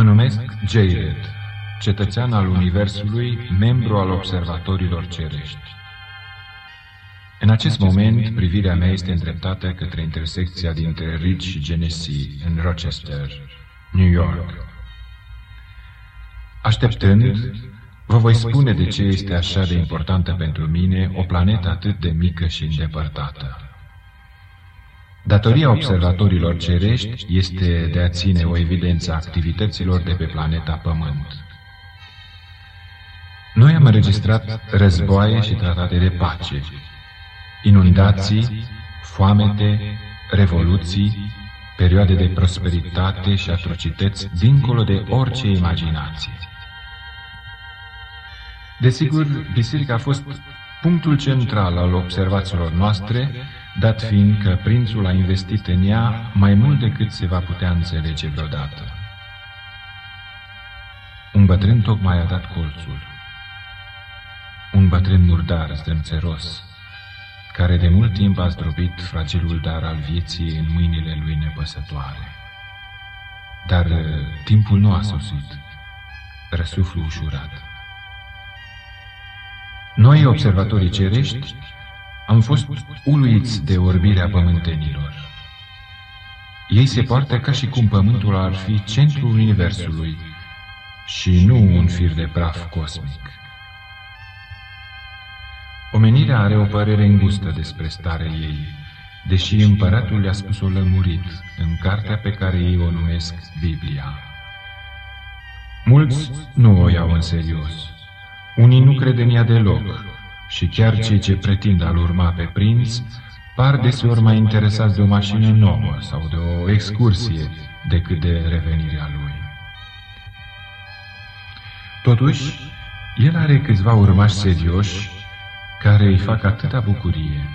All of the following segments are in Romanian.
Mă numesc Jared, cetățean al Universului, membru al observatorilor cerești. În acest moment, privirea mea este îndreptată către intersecția dintre Ridge și Genesee, în Rochester, New York. Așteptând, vă voi spune de ce este așa de importantă pentru mine o planetă atât de mică și îndepărtată. Datoria observatorilor cerești este de a ține o evidență a activităților de pe planeta Pământ. Noi am înregistrat războaie și tratate de pace, inundații, foamete, revoluții, perioade de prosperitate și atrocități dincolo de orice imaginație. Desigur, biserica a fost punctul central al observațiilor noastre, dat fiind că prințul a investit în ea mai mult decât se va putea înțelege vreodată. Un bătrân tocmai a dat colțul. Un bătrân murdar, strâmțeros, care de mult timp a zdrobit fragilul dar al vieții în mâinile lui nepăsătoare. Dar uh, timpul nu a sosit, răsuflu ușurat. Noi, observatorii cerești, am fost uluiți de orbirea pământenilor. Ei se poartă ca și cum pământul ar fi centrul universului și nu un fir de praf cosmic. Omenirea are o părere îngustă despre starea ei, deși împăratul le-a spus-o lămurit în cartea pe care ei o numesc Biblia. Mulți nu o iau în serios. Unii nu cred în ea deloc și chiar cei ce pretind a-l urma pe prinț par deseori mai interesați de o mașină nouă sau de o excursie decât de revenirea lui. Totuși, el are câțiva urmași serioși care îi fac atâta bucurie.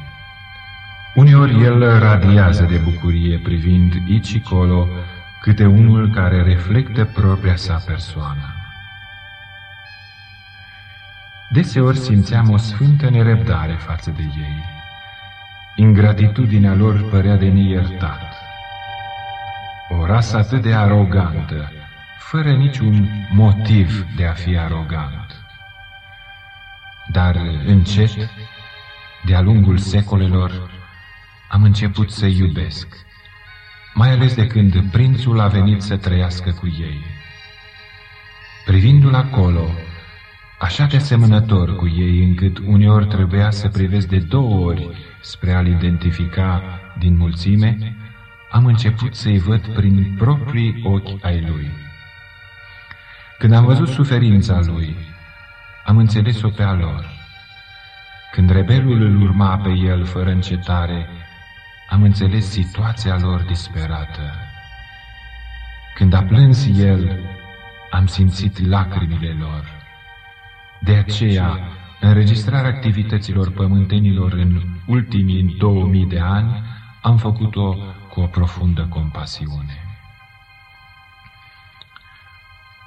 Uneori el radiază de bucurie privind aici și colo câte unul care reflectă propria sa persoană. Deseori simțeam o sfântă nerăbdare față de ei. Ingratitudinea lor părea de neiertat. O rasă atât de arogantă, fără niciun motiv de a fi arogant. Dar încet, de-a lungul secolelor, am început să iubesc, mai ales de când prințul a venit să trăiască cu ei. Privindu-l acolo, așa de asemănător cu ei, încât uneori trebuia să privesc de două ori spre a-l identifica din mulțime, am început să-i văd prin proprii ochi ai lui. Când am văzut suferința lui, am înțeles-o pe a lor. Când rebelul îl urma pe el fără încetare, am înțeles situația lor disperată. Când a plâns el, am simțit lacrimile lor. De aceea, înregistrarea activităților pământenilor în ultimii 2000 de ani am făcut-o cu o profundă compasiune.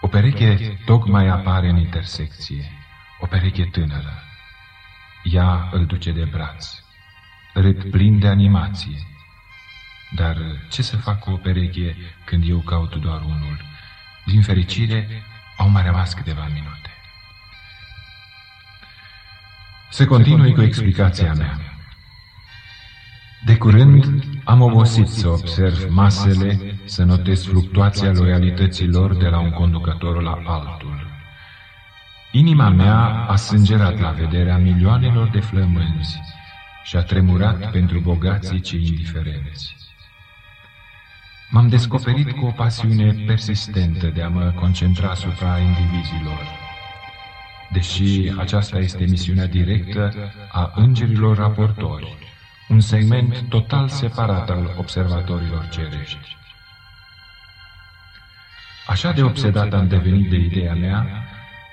O pereche tocmai apare în intersecție o pereche tânără. Ea îl duce de braț, râd plin de animație. Dar ce să fac cu o pereche când eu caut doar unul? Din fericire, au mai rămas câteva minute. Să continui cu explicația mea. De curând am obosit să observ masele, să notez fluctuația loialității lor de la un conducător la altul. Inima mea a sângerat la vederea milioanelor de flămânzi și a tremurat pentru bogații cei indiferenți. M-am descoperit cu o pasiune persistentă de a mă concentra asupra indivizilor, deși aceasta este misiunea directă a îngerilor raportori, un segment total separat al observatorilor cerești. Așa de obsedat am devenit de ideea mea,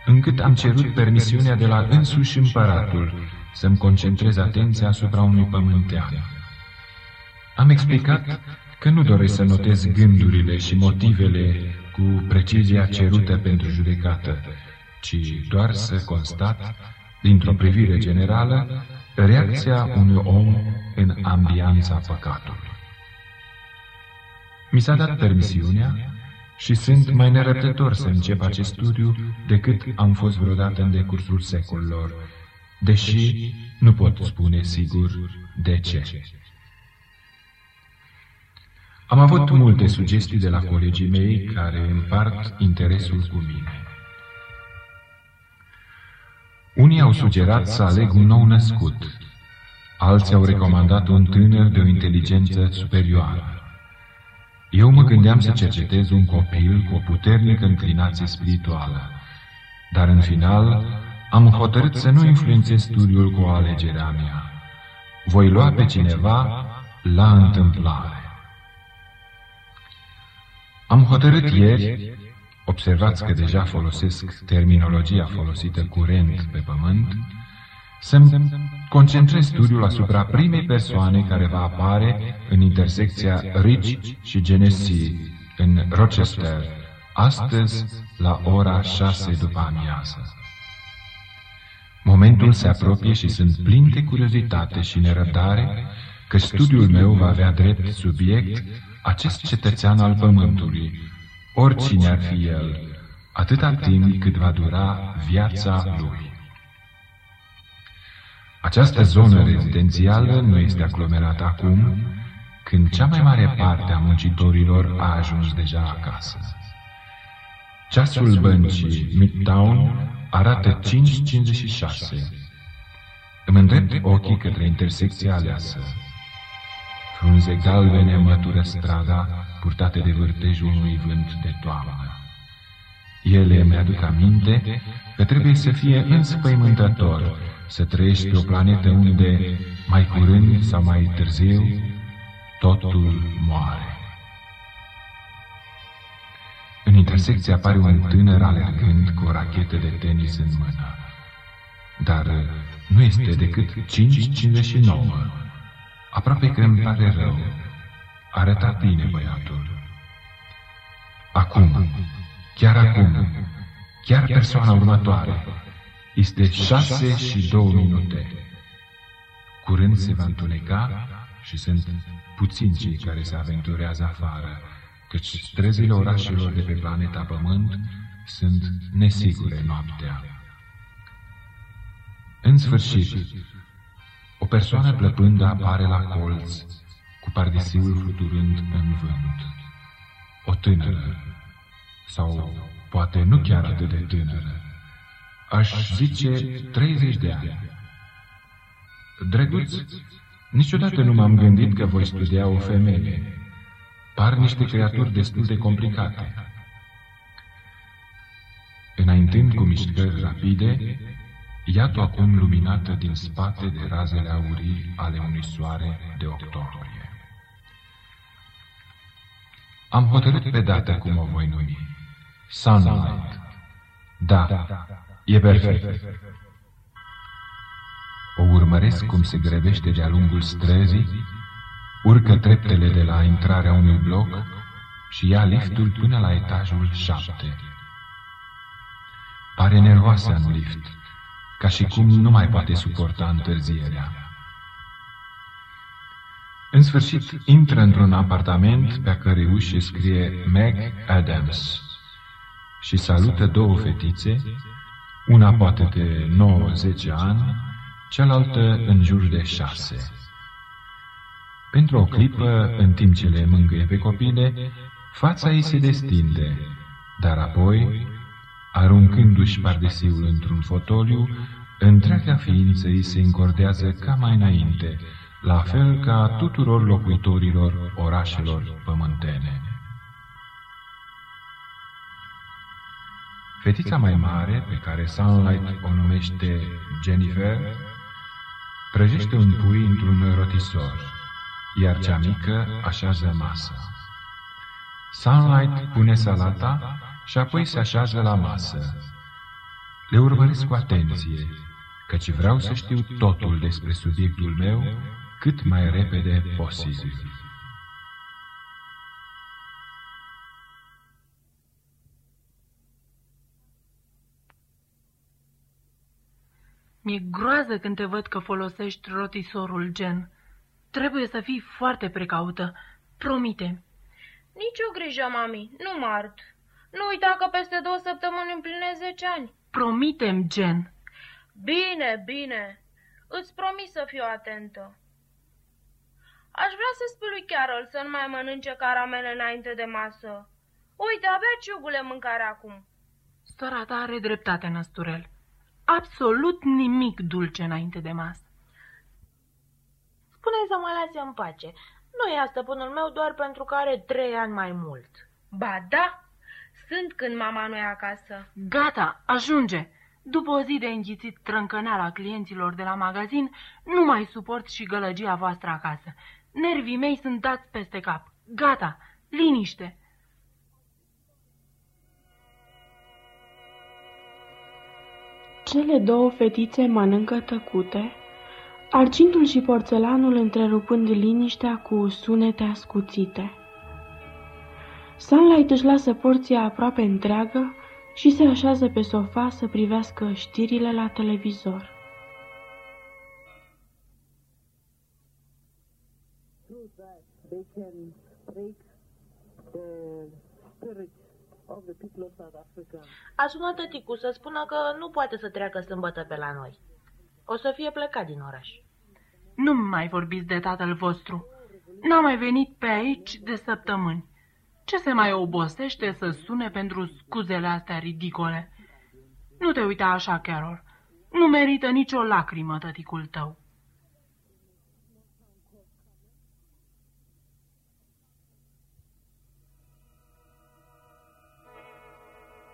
încât am cerut permisiunea de la însuși împăratul să-mi concentrez atenția asupra unui pământean. Am explicat că nu doresc să notez gândurile și motivele cu precizia cerută pentru judecată, ci doar să constat, dintr-o privire generală, reacția unui om în ambianța păcatului. Mi s-a dat permisiunea și sunt mai nerăbdător să încep acest studiu decât am fost vreodată în decursul secolilor, deși nu pot spune sigur de ce. Am avut multe sugestii de la colegii mei care împart interesul cu mine. Unii au sugerat să aleg un nou născut, alții au recomandat un tânăr de o inteligență superioară. Eu mă gândeam să cercetez un copil cu o puternică înclinație spirituală, dar în final am hotărât să nu influențez studiul cu alegerea mea. Voi lua pe cineva la întâmplare. Am hotărât ieri, observați că deja folosesc terminologia folosită curent pe pământ, să-mi concentrez studiul asupra primei persoane care va apare în intersecția Rich și Genesee în Rochester, astăzi la ora șase după amiază. Momentul se apropie și sunt plin de curiozitate și nerăbdare că studiul meu va avea drept subiect acest cetățean al pământului, oricine ar fi el, atâta timp cât va dura viața lui. Această zonă rezidențială nu este aglomerată acum, când cea mai mare parte a muncitorilor a ajuns deja acasă. Ceasul băncii Midtown arată 5.56. Îmi îndrept ochii către intersecția aleasă. Frunze galbene mătură strada, purtate de vârtejul unui vânt de toamnă. Ele mi-aduc aminte că trebuie să fie înspăimântător să trăiești pe o planetă unde, mai curând sau mai târziu, totul moare. În intersecție apare un tânăr alergând cu o rachetă de tenis în mână. Dar nu este decât 5.59. Aproape că îmi pare rău. Arăta bine băiatul. Acum, chiar acum, chiar persoana următoare, este șase și două minute. Curând se va întuneca și sunt puțini cei care se aventurează afară, căci străzile orașelor de pe planeta Pământ sunt nesigure noaptea. În sfârșit, o persoană plăpândă apare la colț, cu pardesiul fluturând în vânt. O tânără, sau poate nu chiar atât de tânără, aș zice 30 de ani. Drăguț, niciodată nu m-am gândit că voi studia o femeie. Par niște creaturi destul de complicate. Înaintând cu mișcări rapide, iată acum luminată din spate de razele aurii ale unui soare de octombrie. Am hotărât pe dată cum o voi numi. Sunlight. Da, E perfect. O urmăresc cum se grebește de-a lungul străzii, urcă treptele de la intrarea unui bloc și ia liftul până la etajul șapte. Pare nervoasă în lift, ca și cum nu mai poate suporta întârzierea. În sfârșit, intră într-un apartament pe a cărei ușă scrie Meg Adams și salută două fetițe una poate de 9-10 ani, cealaltă în jur de 6. Pentru o clipă, în timp ce le mângâie pe copile, fața ei se destinde, dar apoi, aruncându-și pardesiul într-un fotoliu, întreaga ființă ei se încordează ca mai înainte, la fel ca tuturor locuitorilor orașelor pământene. Fetița mai mare, pe care Sunlight o numește Jennifer, prăjește un pui într-un rotisor, iar cea mică așează masa. Sunlight pune salata și apoi se așează la masă. Le urmăresc cu atenție, căci vreau să știu totul despre subiectul meu cât mai repede posibil. Mi-e groază când te văd că folosești rotisorul gen. Trebuie să fii foarte precaută. Promite. Nici o grijă, mami, nu mă ard. Nu uita că peste două săptămâni împlinesc 10 ani. Promitem, Jen. Bine, bine. Îți promis să fiu atentă. Aș vrea să spui lui Carol să nu mai mănânce caramele înainte de masă. Uite, abia ciugule mâncare acum. Sora ta are dreptate, Năsturel. Absolut nimic dulce înainte de masă. Spune să mă lase în pace. Nu ia stăpânul meu doar pentru că are trei ani mai mult. Ba da, sunt când mama nu e acasă. Gata, ajunge. După o zi de înghițit trâncăneala clienților de la magazin, nu mai suport și gălăgia voastră acasă. Nervii mei sunt dați peste cap. Gata, liniște. Cele două fetițe mănâncă tăcute, argintul și porțelanul întrerupând liniștea cu sunete ascuțite. Sunlight își lasă porția aproape întreagă și se așează pe sofa să privească știrile la televizor. A sunat tăticu să spună că nu poate să treacă sâmbătă pe la noi. O să fie plecat din oraș. Nu mai vorbiți de tatăl vostru. N-a mai venit pe aici de săptămâni. Ce se mai obosește să sune pentru scuzele astea ridicole? Nu te uita așa, Carol. Nu merită nicio lacrimă tăticul tău.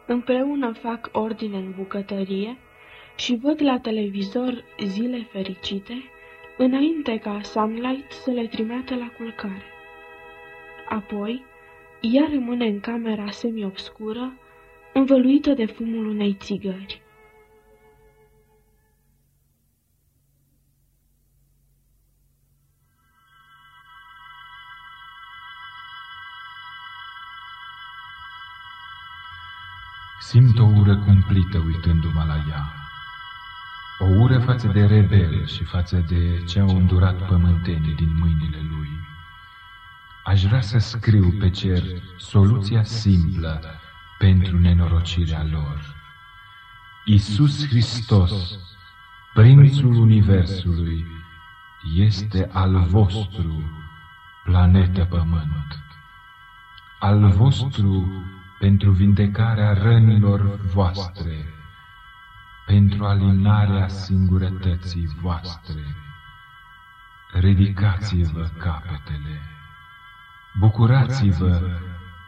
Împreună fac ordine în bucătărie și văd la televizor zile fericite, înainte ca Sunlight să le trimeată la culcare. Apoi, ea rămâne în camera semi-obscură, învăluită de fumul unei țigări. Simt o ură cumplită uitându-mă la ea. O ură față de rebel și față de ce au îndurat pământenii din mâinile lui. Aș vrea să scriu pe cer soluția simplă pentru nenorocirea lor. Isus Hristos, Prințul Universului, este al vostru, planetă Pământ, al vostru pentru vindecarea rănilor voastre, pentru alinarea singurătății voastre. Ridicați-vă capetele, bucurați-vă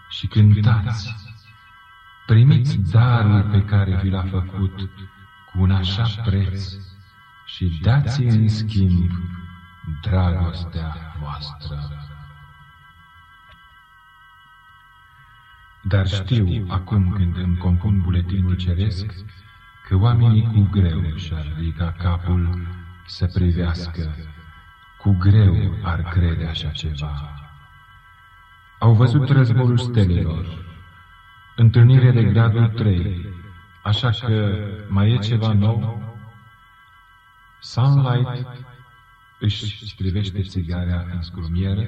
și cântați. Primiți darul pe care vi l-a făcut cu un așa preț și dați în schimb dragostea voastră. Dar știu, acum când îmi compun buletinul ceresc, că oamenii cu greu și-ar ridica capul să privească, cu greu ar crede așa ceva. Au văzut războiul stelelor, întâlnire de gradul 3, așa că mai e ceva nou? Sunlight își strivește țigarea în scrumieră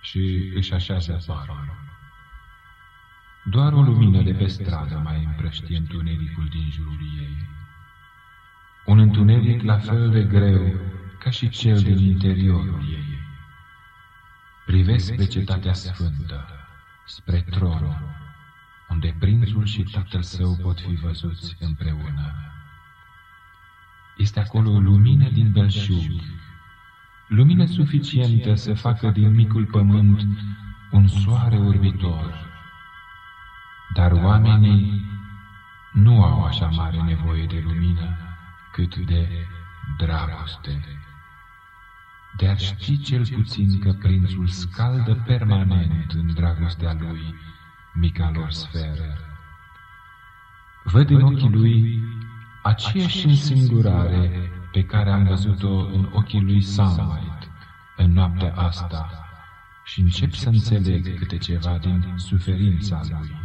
și își așează parul. Doar o lumină de pe stradă mai împrăștie întunericul din jurul ei. Un întuneric la fel de greu ca și cel din interiorul ei. Privesc pe cetatea sfântă, spre tron, unde prințul și tatăl său pot fi văzuți împreună. Este acolo lumină din belșug, lumină suficientă să facă din micul pământ un soare orbitor, dar oamenii nu au așa mare nevoie de lumină cât de dragoste. De-ar ști cel puțin că prințul scaldă permanent în dragostea lui mica lor sferă. Văd în ochii lui aceeași însingurare pe care am văzut-o în ochii lui Sunlight în noaptea asta și încep să înțeleg câte ceva din suferința lui.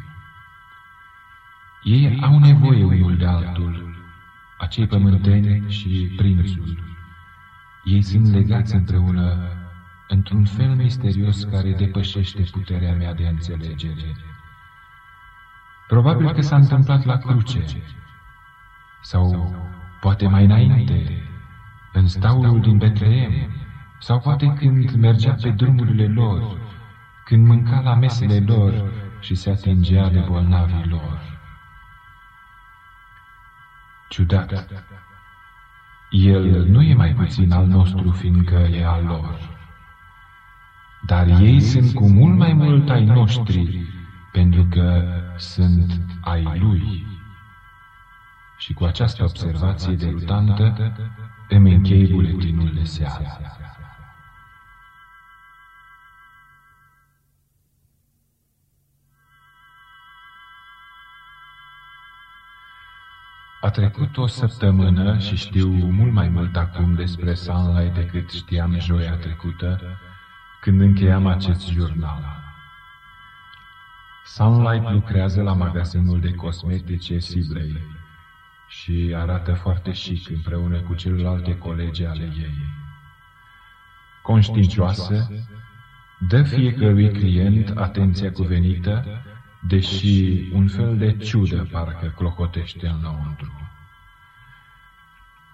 Ei au nevoie unul de altul, acei pământeni și prințul. Ei sunt legați împreună într-un fel misterios care depășește puterea mea de înțelegere. Probabil că s-a întâmplat la cruce, sau poate mai înainte, în staulul din Betleem, sau poate când mergea pe drumurile lor, când mânca la mesele lor și se atingea de bolnavii lor. Ciudat, el nu e mai puțin al nostru, fiindcă e al lor. Dar ei sunt cu mult mai mult ai noștri, pentru că sunt ai lui. Și cu această observație derutantă îmi închei buletinul de seară. A trecut o săptămână și știu mult mai mult acum despre Sunlight decât știam joia trecută, când încheiam acest jurnal. Sunlight lucrează la magazinul de cosmetice Sibley și arată foarte chic împreună cu celelalte colegi ale ei. Conștiincioasă, dă fiecărui client atenția cuvenită, deși un fel de ciudă parcă clocotește înăuntru.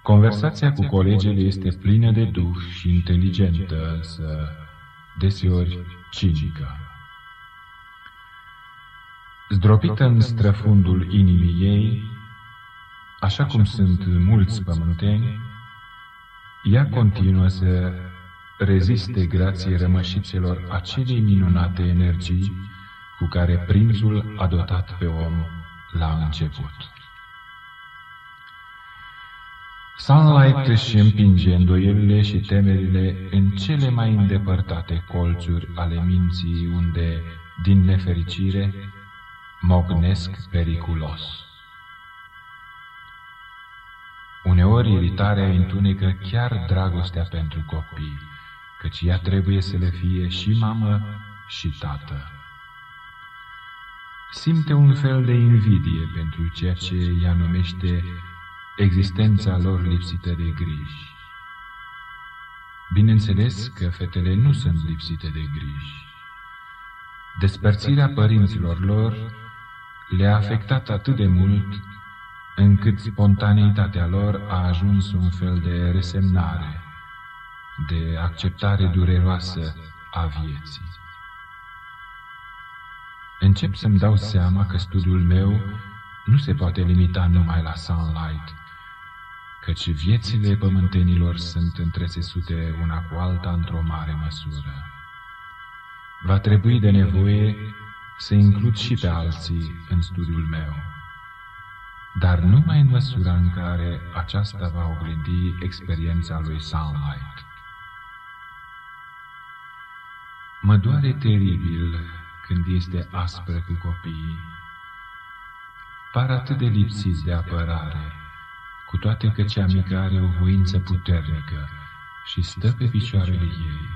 Conversația cu colegele este plină de duh și inteligentă, însă deseori cinică. Zdropită în străfundul inimii ei, așa cum sunt mulți pământeni, ea continuă să reziste grație rămășițelor acelei minunate energii cu care prințul a dotat pe om la început. Sunlight își împinge îndoielile și temerile în cele mai îndepărtate colțuri ale minții unde, din nefericire, mognesc periculos. Uneori iritarea întunecă chiar dragostea pentru copii, căci ea trebuie să le fie și mamă și tată. Simte un fel de invidie pentru ceea ce ea numește existența lor lipsită de griji. Bineînțeles că fetele nu sunt lipsite de griji. Despărțirea părinților lor le-a afectat atât de mult încât spontaneitatea lor a ajuns un fel de resemnare, de acceptare dureroasă a vieții. Încep să-mi dau seama că studiul meu nu se poate limita numai la sunlight, căci viețile pământenilor sunt întresesute una cu alta într-o mare măsură. Va trebui de nevoie să includ și pe alții în studiul meu, dar numai în măsura în care aceasta va oglindi experiența lui Sunlight. Mă doare teribil când este aspră cu copiii. Par atât de lipsiți de apărare, cu toate că cea mică are o voință puternică și stă pe picioarele ei.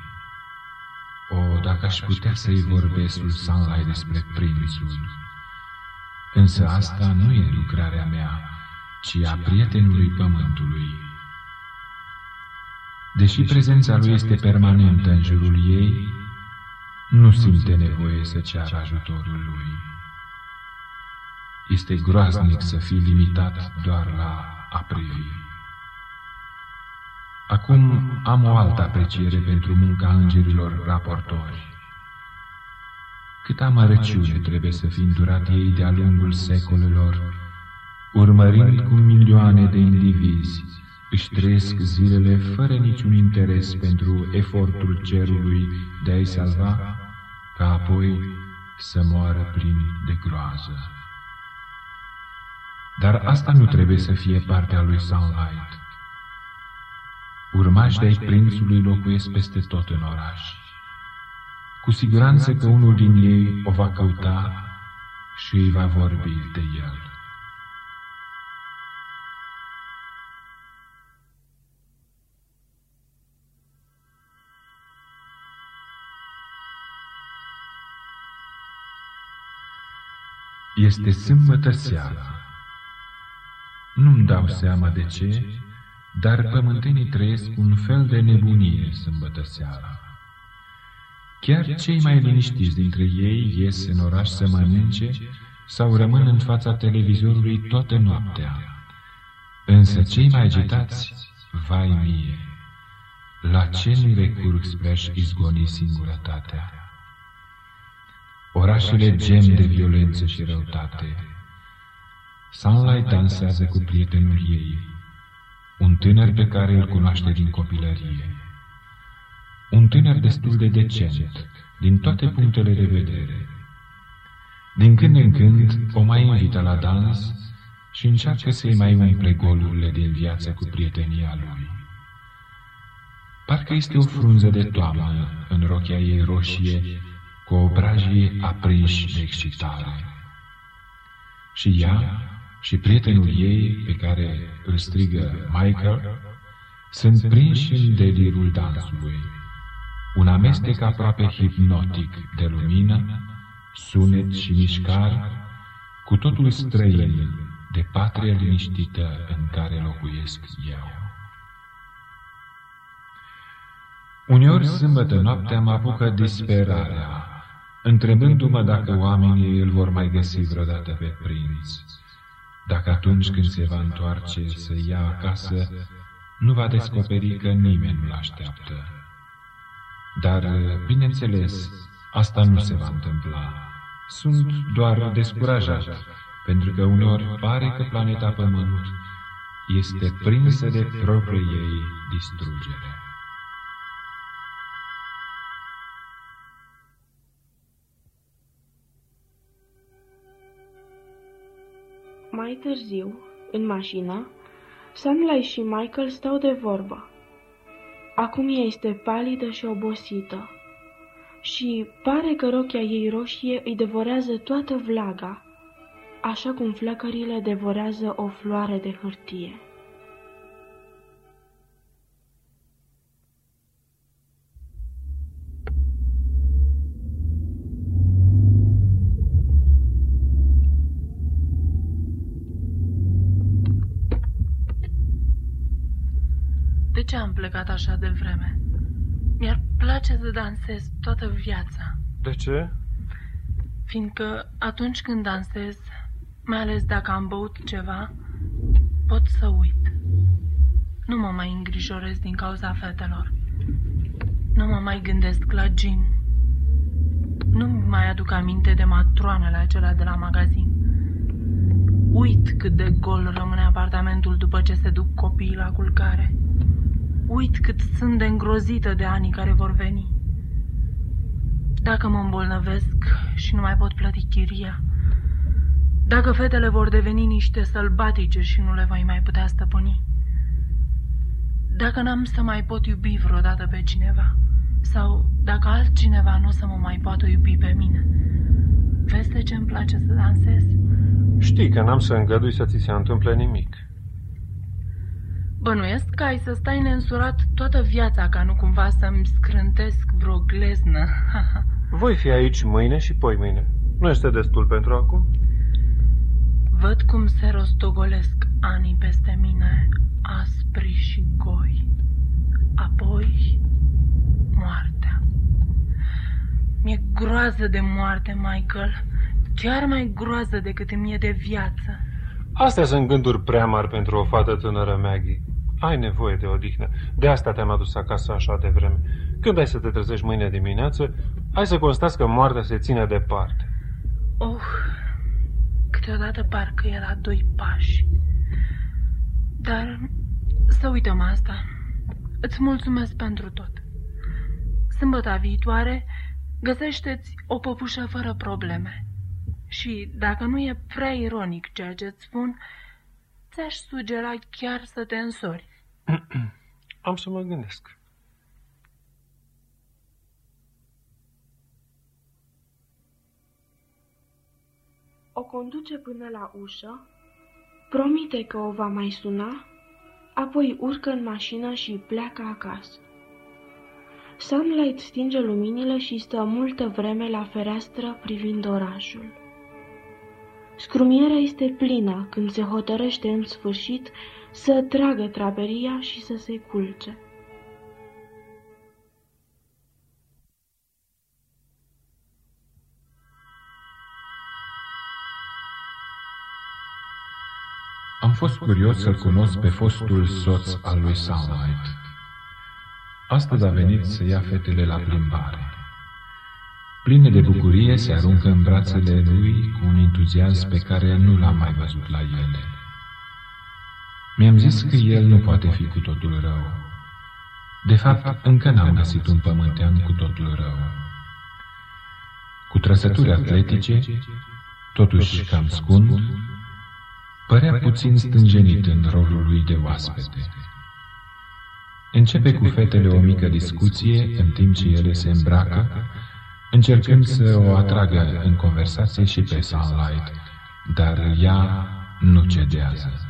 O, dacă aș putea să-i vorbesc lui Sunlight despre prințul. Însă asta nu e lucrarea mea, ci a prietenului pământului. Deși prezența lui este permanentă în jurul ei, nu simte nevoie să ceară ajutorul lui. Este groaznic să fii limitat doar la a privi. Acum am o altă apreciere pentru munca îngerilor raportori. Cât amărăciune trebuie să fi îndurat ei de-a lungul secolelor, urmărind cum milioane de indivizi își trăiesc zilele fără niciun interes pentru efortul cerului de a-i salva, ca apoi să moară plin de groază. Dar asta nu trebuie să fie partea lui Sunlight. Urmași de-ai prințului locuiesc peste tot în oraș. Cu siguranță că unul din ei o va căuta și îi va vorbi de el. Este sâmbătă seara. Nu-mi dau seama de ce, dar pământenii trăiesc un fel de nebunie sâmbătă seara. Chiar cei mai liniștiți dintre ei ies în oraș să mănânce sau rămân în fața televizorului toată noaptea. Însă cei mai agitați, vai mie, la ce nu recurg spre a-și izgoni singurătatea? Orașele gem de violență și răutate. Sunlight dansează cu prietenul ei, un tânăr pe care îl cunoaște din copilărie. Un tânăr destul de decent, din toate punctele de vedere. Din când în când o mai invită la dans și încearcă să-i mai umple golurile din viață cu prietenia lui. Parcă este o frunză de toamnă în rochia ei roșie, cu obrajii aprinși de excitare. Și ea și prietenul ei, pe care îl strigă Michael, sunt prinși în delirul dansului. Un amestec aproape hipnotic de lumină, sunet și mișcare, cu totul străin de patria liniștită în care locuiesc eu. Uneori sâmbătă noaptea mă apucă disperarea, întrebându-mă dacă oamenii îl vor mai găsi vreodată pe prinț, dacă atunci când se va întoarce să ia acasă, nu va descoperi că nimeni nu-l așteaptă. Dar, bineînțeles, asta nu se va întâmpla. Sunt doar descurajat, pentru că uneori pare că planeta Pământ este prinsă de propria ei distrugere. Mai târziu, în mașină, Sunlight și Michael stau de vorbă. Acum ea este palidă și obosită și pare că rochia ei roșie îi devorează toată vlaga, așa cum flăcările devorează o floare de hârtie. Ce am plecat așa de vreme? Mi-ar place să dansez toată viața, De ce? fiindcă atunci când dansez, mai ales dacă am băut ceva, pot să uit. Nu mă mai îngrijorez din cauza fetelor. Nu mă mai gândesc la Jim. Nu mai aduc aminte de matroanele acelea de la magazin. Uit cât de gol rămâne apartamentul după ce se duc copiii la culcare. Uit cât sunt de îngrozită de anii care vor veni. Dacă mă îmbolnăvesc și nu mai pot plăti chiria, dacă fetele vor deveni niște sălbatice și nu le voi mai putea stăpâni, dacă n-am să mai pot iubi vreodată pe cineva, sau dacă altcineva nu o să mă mai poată iubi pe mine, vezi de ce îmi place să dansez? Știi că n-am să îngădui să ți se întâmple nimic. Bănuiesc că ai să stai neînsurat toată viața ca nu cumva să-mi scrântesc vreo gleznă. Voi fi aici mâine și poi mâine. Nu este destul pentru acum? Văd cum se rostogolesc anii peste mine, aspri și goi. Apoi, moartea. Mi-e groază de moarte, Michael. Chiar mai groază decât îmi e de viață. Astea sunt gânduri prea mari pentru o fată tânără, Maggie. Ai nevoie de odihnă. De asta te-am adus acasă așa de vreme. Când ai să te trezești mâine dimineață, ai să constați că moartea se ține departe. Oh, câteodată parcă e la doi pași. Dar să uităm asta. Îți mulțumesc pentru tot. Sâmbăta viitoare găsește-ți o păpușă fără probleme. Și dacă nu e prea ironic ceea ce îți spun, ți-aș sugera chiar să te însori. Am să mă gândesc. O conduce până la ușă, promite că o va mai suna, apoi urcă în mașină și pleacă acasă. Sunlight stinge luminile și stă multă vreme la fereastră privind orașul. Scrumierea este plină când se hotărăște în sfârșit să tragă traperia și să se culce. Am fost curios să-l cunosc pe fostul soț al lui Sunlight. Astăzi a venit să ia fetele la plimbare. Pline de bucurie se aruncă în brațele lui cu un entuziasm pe care nu l-am mai văzut la ele. Mi-am zis că el nu poate fi cu totul rău. De fapt, încă n-am găsit un pământean cu totul rău. Cu trăsături atletice, totuși cam scund, părea puțin stânjenit în rolul lui de oaspete. Începe cu fetele o mică discuție în timp ce ele se îmbracă, încercând să o atragă în conversație și pe Sunlight, dar ea nu cedează.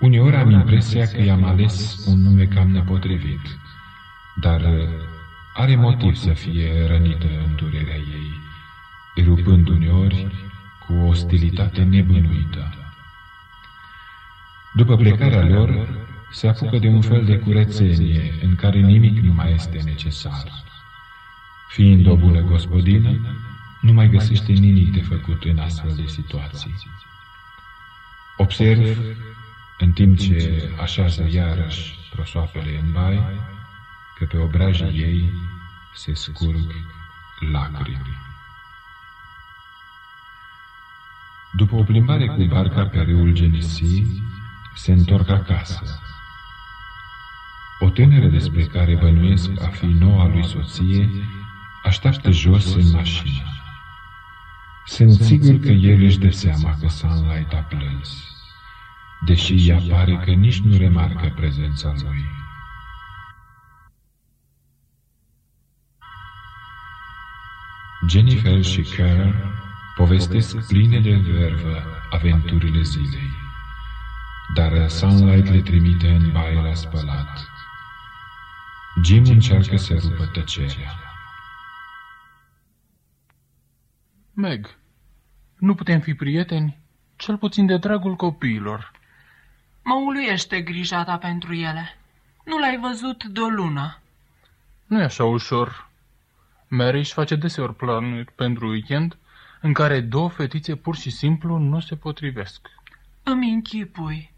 Uneori am impresia că i-am ales un nume cam nepotrivit, dar are motiv să fie rănită în durerea ei, rupând uneori cu o ostilitate nebănuită. După plecarea lor, se apucă de un fel de curățenie în care nimic nu mai este necesar. Fiind o bună gospodină, nu mai găsește nimic de făcut în astfel de situații. Observ, în timp ce așează iarăși prosoapele în bai, că pe obrajii ei se scurg lacrimi. După o plimbare cu barca pe râul Genesee, se întorc acasă. O tânără despre care bănuiesc a fi noua lui soție, așteaptă jos în mașină. Sunt sigur că el își dă seama că Sunlight a plâns, deși ea pare că nici nu remarcă prezența lui. Jennifer și Carol povestesc pline de vervă aventurile zilei, dar Sunlight le trimite în baie la spălat. Jim încearcă să rupă tăcerea. Meg, nu putem fi prieteni? Cel puțin de dragul copiilor. Mă uluiește grija ta pentru ele. Nu l-ai văzut de o lună. Nu e așa ușor. Mary își face deseori planuri pentru weekend în care două fetițe pur și simplu nu se potrivesc. Îmi închipui.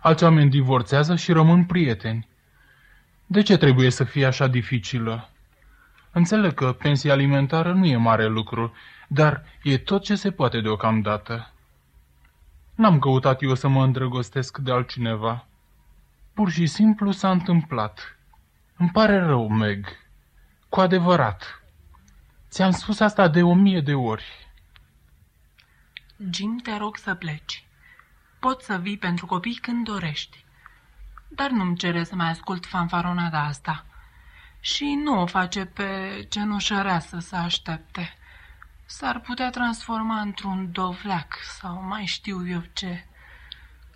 Alți oameni divorțează și rămân prieteni. De ce trebuie să fie așa dificilă? Înțeleg că pensia alimentară nu e mare lucru, dar e tot ce se poate deocamdată. N-am căutat eu să mă îndrăgostesc de altcineva. Pur și simplu s-a întâmplat. Îmi pare rău, Meg. Cu adevărat. Ți-am spus asta de o mie de ori. Jim, te rog să pleci. Poți să vii pentru copii când dorești. Dar nu-mi cere să mai ascult fanfaronada asta. Și nu o face pe cenușăreasă să aștepte. S-ar putea transforma într-un dovleac sau mai știu eu ce.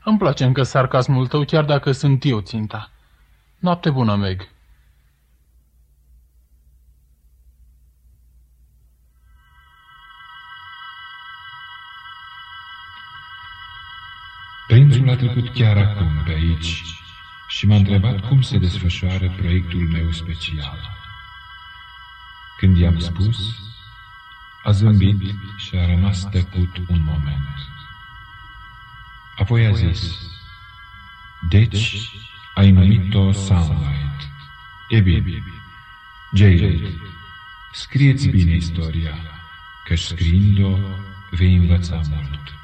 Îmi place încă sarcasmul tău, chiar dacă sunt eu ținta. Noapte bună, Meg. Prințul a trecut chiar acum pe aici și m-a întrebat cum se desfășoară proiectul meu special. Când i-am spus, a zâmbit și a rămas tăcut un moment. Apoi a zis, Deci, ai numit-o Sunlight. E bine, Jade, scrieți bine istoria, că scriind-o vei învăța mult.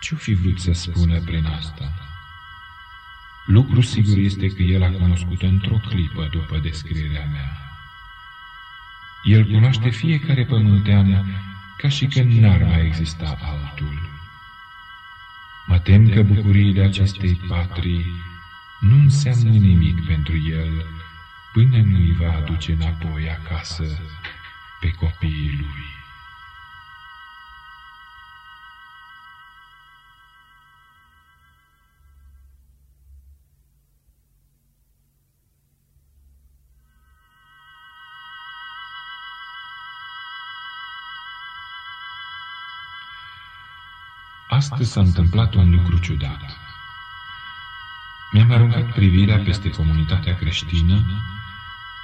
Ce-o fi vrut să spună prin asta? Lucru sigur este că el a cunoscut într-o clipă după descrierea mea. El cunoaște fiecare pământean ca și când n-ar mai exista altul. Mă tem că bucuriile acestei patrii nu înseamnă nimic pentru el până nu îi va aduce înapoi acasă pe copiii lui. Astăzi s-a întâmplat un lucru ciudat. Mi-am aruncat privirea peste comunitatea creștină,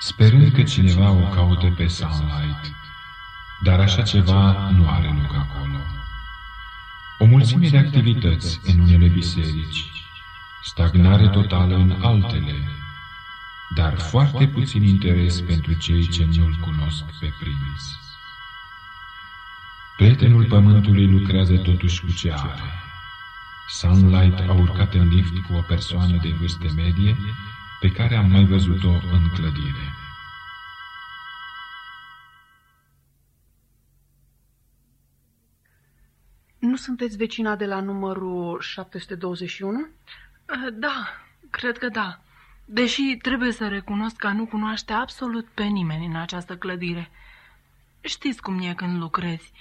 sperând că cineva o caută pe Sunlight, dar așa ceva nu are loc acolo. O mulțime de activități în unele biserici, stagnare totală în altele, dar foarte puțin interes pentru cei ce nu-L cunosc pe prinț. Prietenul pământului lucrează totuși cu ce are. Sunlight a urcat în lift cu o persoană de vârstă medie pe care am mai văzut-o în clădire. Nu sunteți vecina de la numărul 721? Uh, Da, cred că da. Deși trebuie să recunosc că nu cunoaște absolut pe nimeni în această clădire. Știți cum e când lucrezi.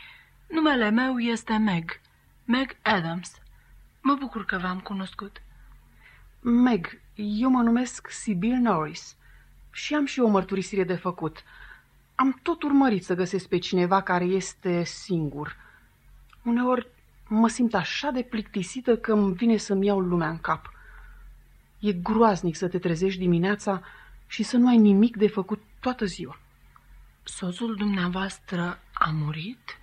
Numele meu este Meg. Meg Adams. Mă bucur că v-am cunoscut. Meg, eu mă numesc Sibyl Norris și am și eu o mărturisire de făcut. Am tot urmărit să găsesc pe cineva care este singur. Uneori mă simt așa de plictisită că îmi vine să-mi iau lumea în cap. E groaznic să te trezești dimineața și să nu ai nimic de făcut toată ziua. Soțul dumneavoastră a murit?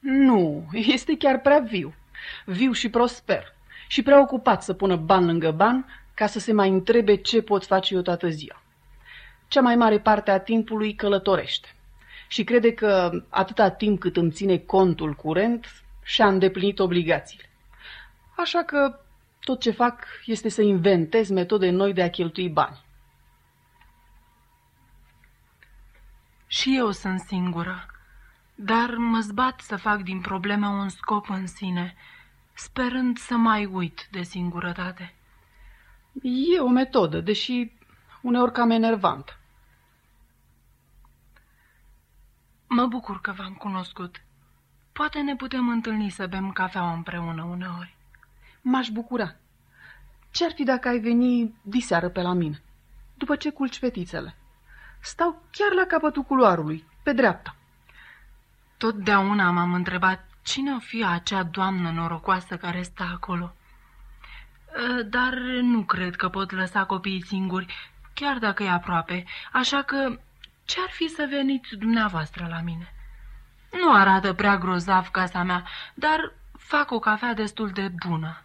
Nu, este chiar prea viu. Viu și prosper. Și prea ocupat să pună ban lângă ban ca să se mai întrebe ce pot face eu toată ziua. Cea mai mare parte a timpului călătorește. Și crede că atâta timp cât îmi ține contul curent, și-a îndeplinit obligațiile. Așa că tot ce fac este să inventez metode noi de a cheltui bani. Și eu sunt singură, dar mă zbat să fac din probleme un scop în sine, sperând să mai uit de singurătate. E o metodă, deși uneori cam enervant. Mă bucur că v-am cunoscut. Poate ne putem întâlni să bem cafea împreună uneori. M-aș bucura. Ce-ar fi dacă ai veni diseară pe la mine, după ce culci fetițele? Stau chiar la capătul culoarului, pe dreapta. Totdeauna m-am întrebat cine o fi acea doamnă norocoasă care stă acolo. Ă, Dar nu cred că pot lăsa copiii singuri, chiar dacă e aproape, așa că ce-ar fi să veniți dumneavoastră la mine? Nu arată prea grozav casa mea, dar fac o cafea destul de bună.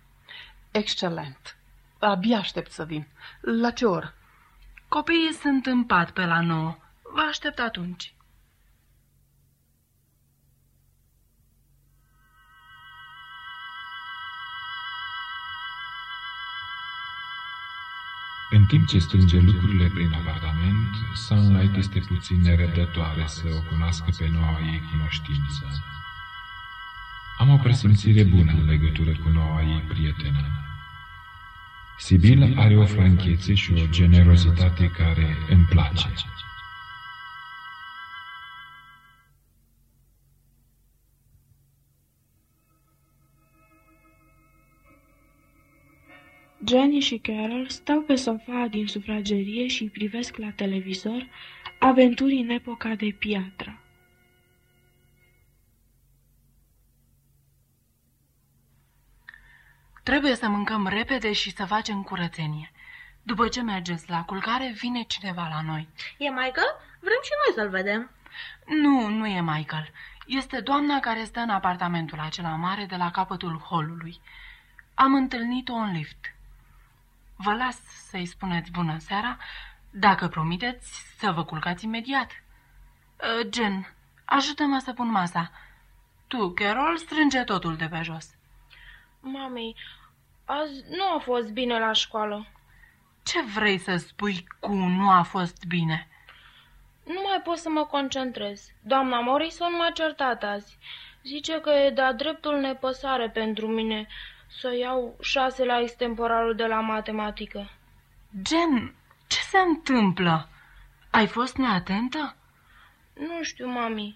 Excelent. Abia aștept să vin. La ce oră? Copiii sunt în pat pe la nouă. Vă aștept atunci. În timp ce strânge lucrurile prin apartament, Sunlight este puțin nerăbdătoare să o cunoască pe noua ei cunoștință. Am o presimțire bună în legătură cu noua ei prietenă. Sibyl are o franchețe și o generozitate care îmi place. Jenny și Carol stau pe sofa din sufragerie și privesc la televizor aventuri în epoca de piatră. Trebuie să mâncăm repede și să facem curățenie. După ce mergeți la culcare, vine cineva la noi. E Michael? Vrem și noi să-l vedem. Nu, nu e Michael. Este doamna care stă în apartamentul acela mare de la capătul holului. Am întâlnit-o în lift. Vă las să-i spuneți bună seara, dacă promiteți să vă culcați imediat. Uh, Jen, ajută-mă să pun masa. Tu, Carol, strânge totul de pe jos. Mami, azi nu a fost bine la școală. Ce vrei să spui cu nu a fost bine? Nu mai pot să mă concentrez. Doamna Morrison m-a certat azi. Zice că e de-a dreptul nepăsare pentru mine să iau șase la extemporalul de la matematică. Jen, ce se întâmplă? Ai fost neatentă? Nu știu, mami.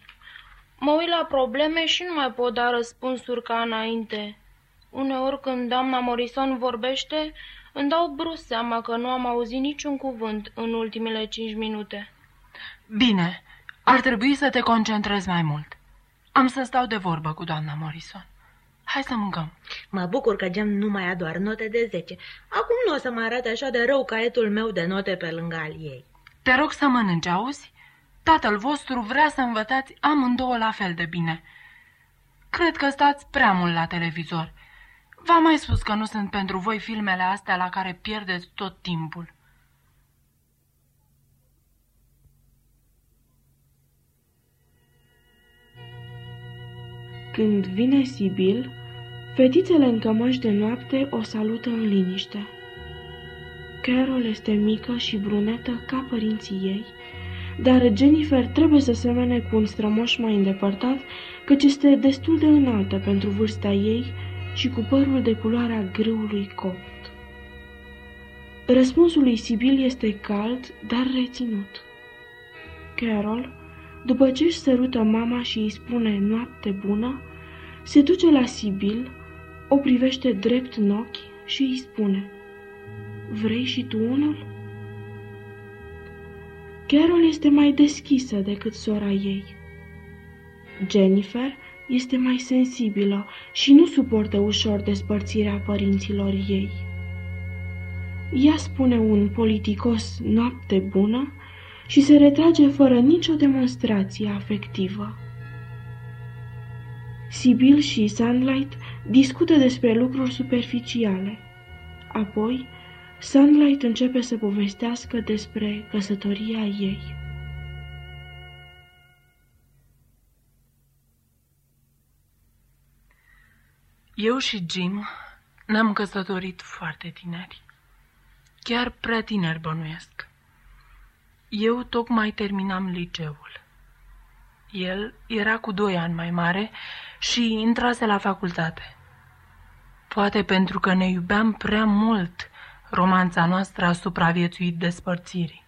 Mă uit la probleme și nu mai pot da răspunsuri ca înainte. Uneori când doamna Morrison vorbește, îmi dau brusc seama că nu am auzit niciun cuvânt în ultimele cinci minute. Bine, ar trebui să te concentrezi mai mult. Am să stau de vorbă cu doamna Morrison. Hai să mâncăm. Mă bucur că Gem nu mai a doar note de 10. Acum nu o să mă arate așa de rău caietul meu de note pe lângă al ei. Te rog să mănânci, auzi? Tatăl vostru vrea să învățați amândouă la fel de bine. Cred că stați prea mult la televizor. V-am mai spus că nu sunt pentru voi filmele astea la care pierdeți tot timpul. Când vine Sibil, fetițele în cămăși de noapte o salută în liniște. Carol este mică și brunetă ca părinții ei, dar Jennifer trebuie să semene cu un strămoș mai îndepărtat, căci este destul de înaltă pentru vârsta ei și cu părul de culoarea grâului copt. Răspunsul lui Sibil este cald, dar reținut. Carol, după ce își sărută mama și îi spune noapte bună, se duce la Sibil, o privește drept în ochi și îi spune Vrei și tu unul? Carol este mai deschisă decât sora ei. Jennifer este mai sensibilă și nu suportă ușor despărțirea părinților ei. Ea spune un politicos noapte bună și se retrage fără nicio demonstrație afectivă. Sibyl și Sunlight discută despre lucruri superficiale. Apoi, Sunlight începe să povestească despre căsătoria ei. Eu și Jim ne-am căsătorit foarte tineri. Chiar prea tineri bănuiesc. Eu tocmai terminam liceul. El era cu doi ani mai mare și intrase la facultate. Poate pentru că ne iubeam prea mult, romanța noastră a supraviețuit despărțirii.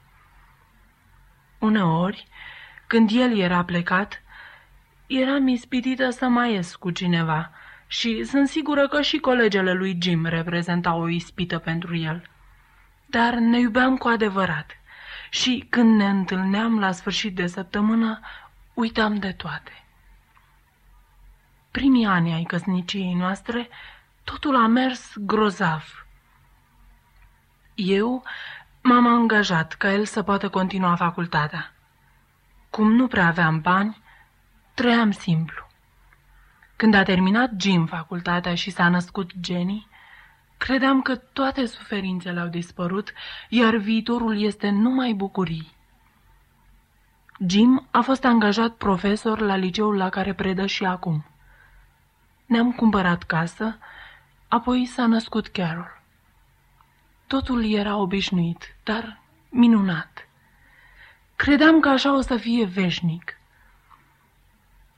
Uneori, când el era plecat, eram ispitită să mai ies cu cineva și sunt sigură că și colegele lui Jim reprezentau o ispită pentru el. Dar ne iubeam cu adevărat și când ne întâlneam la sfârșit de săptămână, uitam de toate. Primii ani ai căsniciei noastre, totul a mers grozav. Eu m-am angajat ca el să poată continua facultatea. Cum nu prea aveam bani, trăiam simplu. Când a terminat Jim facultatea și s-a născut Jenny, credeam că toate suferințele au dispărut, iar viitorul este numai bucurii. Jim a fost angajat profesor la liceul la care predă și acum. Ne-am cumpărat casă, apoi s-a născut Carol. Totul era obișnuit, dar minunat. Credeam că așa o să fie veșnic.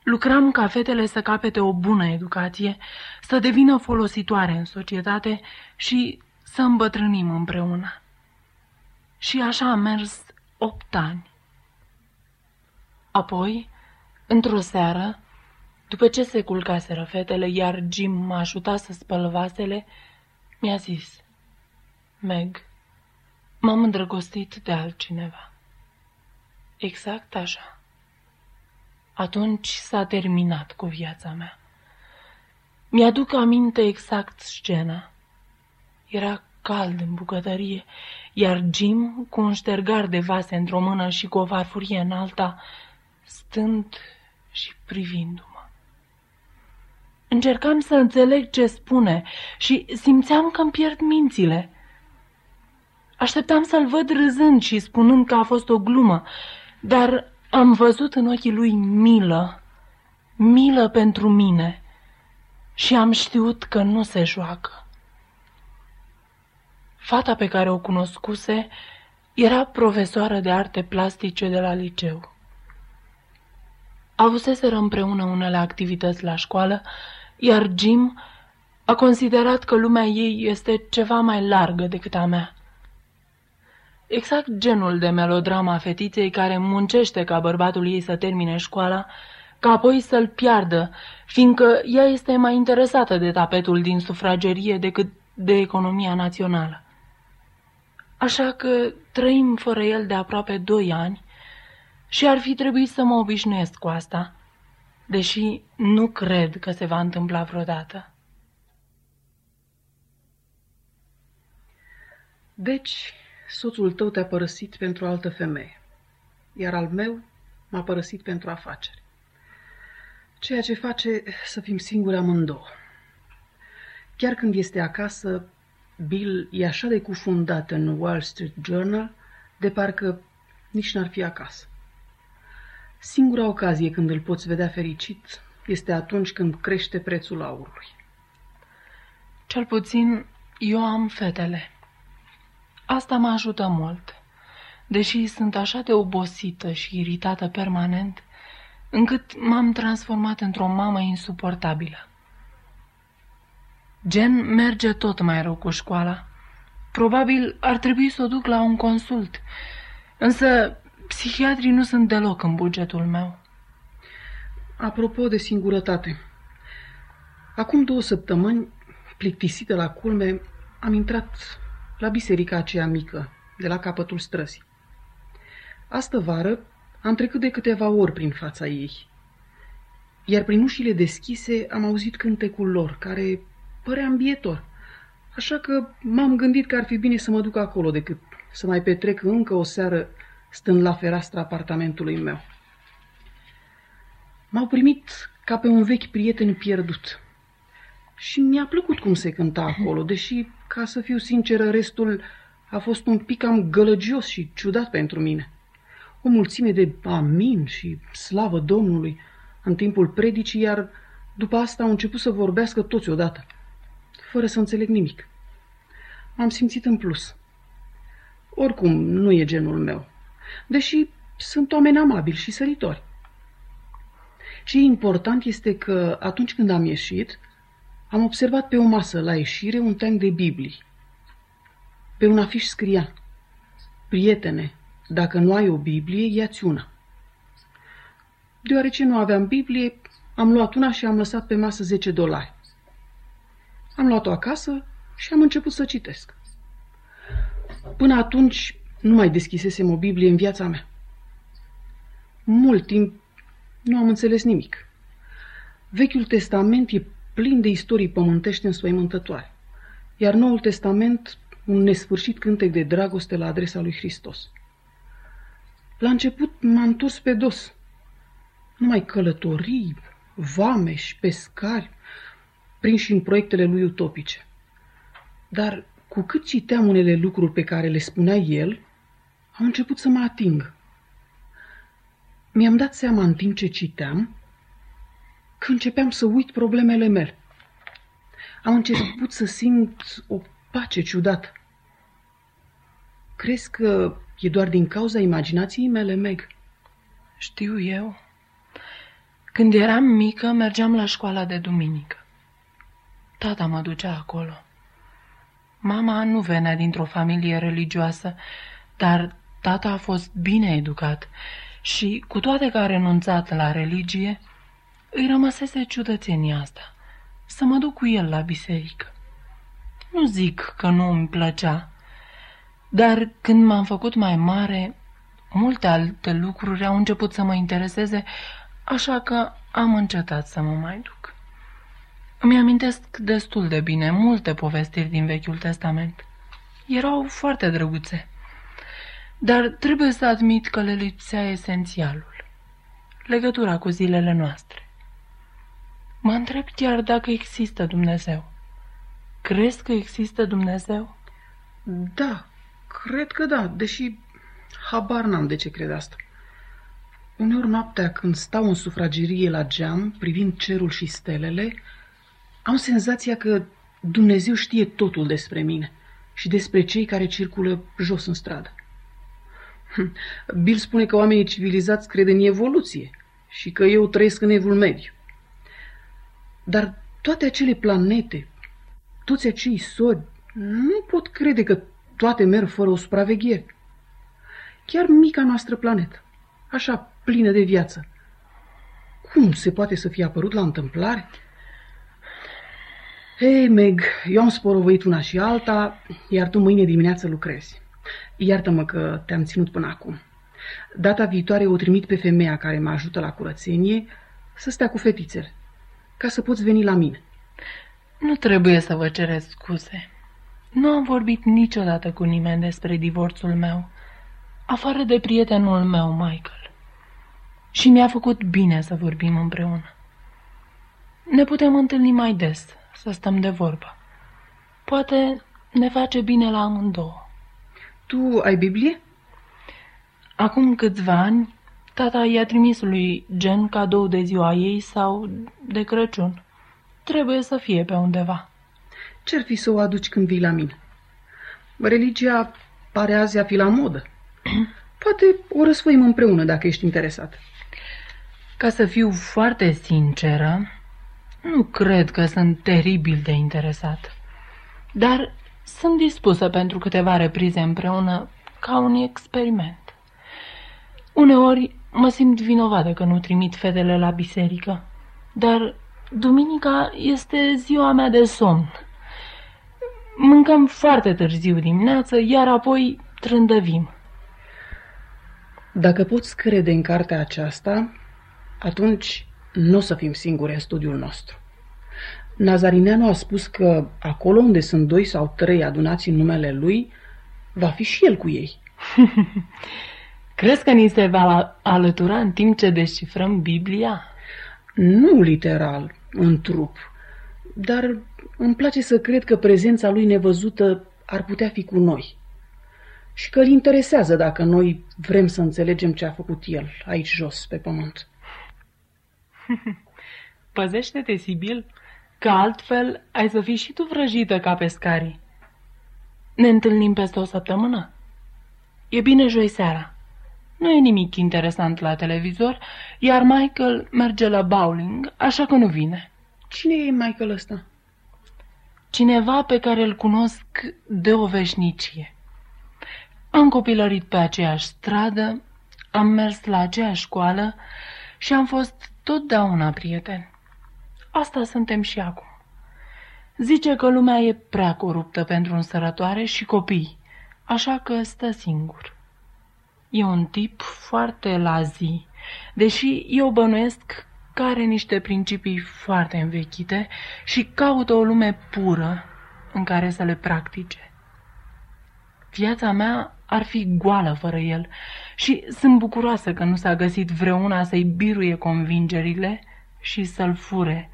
Lucram ca fetele să capete o bună educație, să devină folositoare în societate și să îmbătrânim împreună. Și așa a mers opt ani. Apoi, într-o seară, după ce se culcaseră fetele, iar Jim m-a ajutat să spăl vasele, mi-a zis, Meg, m-am îndrăgostit de altcineva. Exact așa. Atunci s-a terminat cu viața mea. Mi-aduc aminte exact scena. Era cald în bucătărie, iar Jim, cu un ștergar de vase într-o mână și cu o farfurie în alta, stând și privindu-mă. Încercam să înțeleg ce spune și simțeam că îmi pierd mințile. Așteptam să-l văd râzând și spunând că a fost o glumă, dar am văzut în ochii lui milă, milă pentru mine și am știut că nu se joacă. Fata pe care o cunoscuse era profesoară de arte plastice de la liceu. Avuseseră împreună unele activități la școală, iar Jim a considerat că lumea ei este ceva mai largă decât a mea. Exact genul de melodramă a fetiței care muncește ca bărbatul ei să termine școala, ca apoi să-l piardă, fiindcă ea este mai interesată de tapetul din sufragerie decât de economia națională. Așa că trăim fără el de aproape doi ani și ar fi trebuit să mă obișnuiesc cu asta, deși nu cred că se va întâmpla vreodată. Deci, soțul tău te-a părăsit pentru altă femeie, iar al meu m-a părăsit pentru afaceri. Ceea ce face să fim singuri amândouă. Chiar când este acasă, Bill e așa de cufundat în Wall Street Journal, de parcă nici n-ar fi acasă. Singura ocazie când îl poți vedea fericit este atunci când crește prețul aurului. Cel puțin eu am fetele. Asta mă ajută mult, deși sunt așa de obosită și iritată permanent, încât m-am transformat într-o mamă insuportabilă. Gen merge tot mai rău cu școala. Probabil ar trebui să o duc la un consult, însă psihiatrii nu sunt deloc în bugetul meu. Apropo de singurătate, acum două săptămâni, plictisită la culme, am intrat la biserica aceea mică, de la capătul străzii. Astă vară am trecut de câteva ori prin fața ei, iar prin ușile deschise am auzit cântecul lor, care părea îmbietor. Așa că m-am gândit că ar fi bine să mă duc acolo decât să mai petrec încă o seară stând la fereastra apartamentului meu. M-au primit ca pe un vechi prieten pierdut. Și mi-a plăcut cum se cânta acolo, deși, ca să fiu sinceră, restul a fost un pic cam gălăgios și ciudat pentru mine. O mulțime de amin și slavă Domnului în timpul predicii, iar după asta au început să vorbească toți odată, fără să înțeleg nimic. M-am simțit în plus. Oricum, nu e genul meu, deși sunt oameni amabili și săritori. Ce e important este că atunci când am ieșit, am observat pe o masă la ieșire un tank de Biblii. Pe un afiș scria, Prietene, dacă nu ai o Biblie, ia-ți una. Deoarece nu aveam Biblie, am luat una și am lăsat pe masă 10 dolari. Am luat-o acasă și am început să citesc. Până atunci nu mai deschisesem o Biblie în viața mea. Mult timp nu am înțeles nimic. Vechiul Testament e plin de istorii pământești înspăimântătoare, iar Noul Testament un nesfârșit cântec de dragoste la adresa lui Hristos. La început m-am întors pe dos. Numai călătorii, vameși, pescari, prinși în proiectele lui utopice. Dar cu cât citeam unele lucruri pe care le spunea el, au început să mă ating. Mi-am dat seama în timp ce citeam că începeam să uit problemele mele. Am început să simt o pace ciudată. Crezi că e doar din cauza imaginației mele, Meg? Știu eu. Când eram mică, mergeam la școala de duminică. Tata mă ducea acolo. Mama nu venea dintr-o familie religioasă, dar tata a fost bine educat și, cu toate că a renunțat la religie, îi rămăsese ciudățenia asta, să mă duc cu el la biserică. Nu zic că nu îmi plăcea, dar când m-am făcut mai mare, multe alte lucruri au început să mă intereseze, așa că am încetat să mă mai duc. Îmi amintesc destul de bine multe povestiri din Vechiul Testament. Erau foarte drăguțe. Dar trebuie să admit că le lipsea esențialul. Legătura cu zilele noastre. Mă întreb chiar dacă există Dumnezeu. Crezi că există Dumnezeu? Da, cred că da, deși habar n-am de ce cred asta. Uneori noaptea, când stau în sufragerie la geam, privind cerul și stelele, am senzația că Dumnezeu știe totul despre mine și despre cei care circulă jos în stradă. Hm, Bill spune că oamenii civilizați cred în evoluție și că eu trăiesc în evul mediu. Dar toate acele planete, toți acei sori, nu pot crede că toate merg fără o supraveghere. Chiar mica noastră planetă, așa plină de viață, cum se poate să fie apărut la întâmplare? Hei, Meg, eu am sporovăit una și alta, iar tu mâine dimineață lucrezi. Iartă-mă că te-am ținut până acum. Data viitoare o trimit pe femeia care mă ajută la curățenie să stea cu fetițele, ca să poți veni la mine. Nu trebuie să vă cereți scuze. Nu am vorbit niciodată cu nimeni despre divorțul meu, afară de prietenul meu, Michael. Și mi-a făcut bine să vorbim împreună. Ne putem întâlni mai des, să stăm de vorbă. Poate ne face bine la amândouă. Tu ai Biblie? Acum câțiva ani, tata i-a trimis lui Gen cadou de ziua ei sau de Crăciun. Trebuie să fie pe undeva. Ce-ar fi să o aduci când vii la mine? Religia pare azi a fi la modă. Poate o răsfoim împreună dacă ești interesat. Ca să fiu foarte sinceră, nu cred că sunt teribil de interesat. Dar sunt dispusă pentru câteva reprize împreună ca un experiment. Uneori mă simt vinovată că nu trimit fetele la biserică, dar duminica este ziua mea de somn. Mâncăm foarte târziu dimineață, iar apoi trândăvim. Dacă poți crede în cartea aceasta, atunci nu o să fim singuri în studiul nostru. Nazarineanu a spus că acolo unde sunt doi sau trei adunați în numele lui, va fi și el cu ei. Crezi că ni se va alătura în timp ce descifrăm Biblia? Nu literal, în trup, dar îmi place să cred că prezența lui nevăzută ar putea fi cu noi. Și că îl interesează dacă noi vrem să înțelegem ce a făcut el aici jos, pe pământ. Păzește-te, Sibil, că altfel ai să fii și tu vrăjită ca pescarii. Ne întâlnim peste o săptămână? E bine joi seara. Nu e nimic interesant la televizor, iar Michael merge la bowling, așa că nu vine. Cine e Michael ăsta? Cineva pe care îl cunosc de o veșnicie. Am copilărit pe aceeași stradă, am mers la aceeași școală și am fost totdeauna prieteni. Asta suntem și acum. Zice că lumea e prea coruptă pentru însărătoare și copii, așa că stă singur. E un tip foarte la zi, deși eu bănuiesc că are niște principii foarte învechite și caută o lume pură în care să le practice. Viața mea ar fi goală fără el și sunt bucuroasă că nu s-a găsit vreuna să-i biruie convingerile și să-l fure.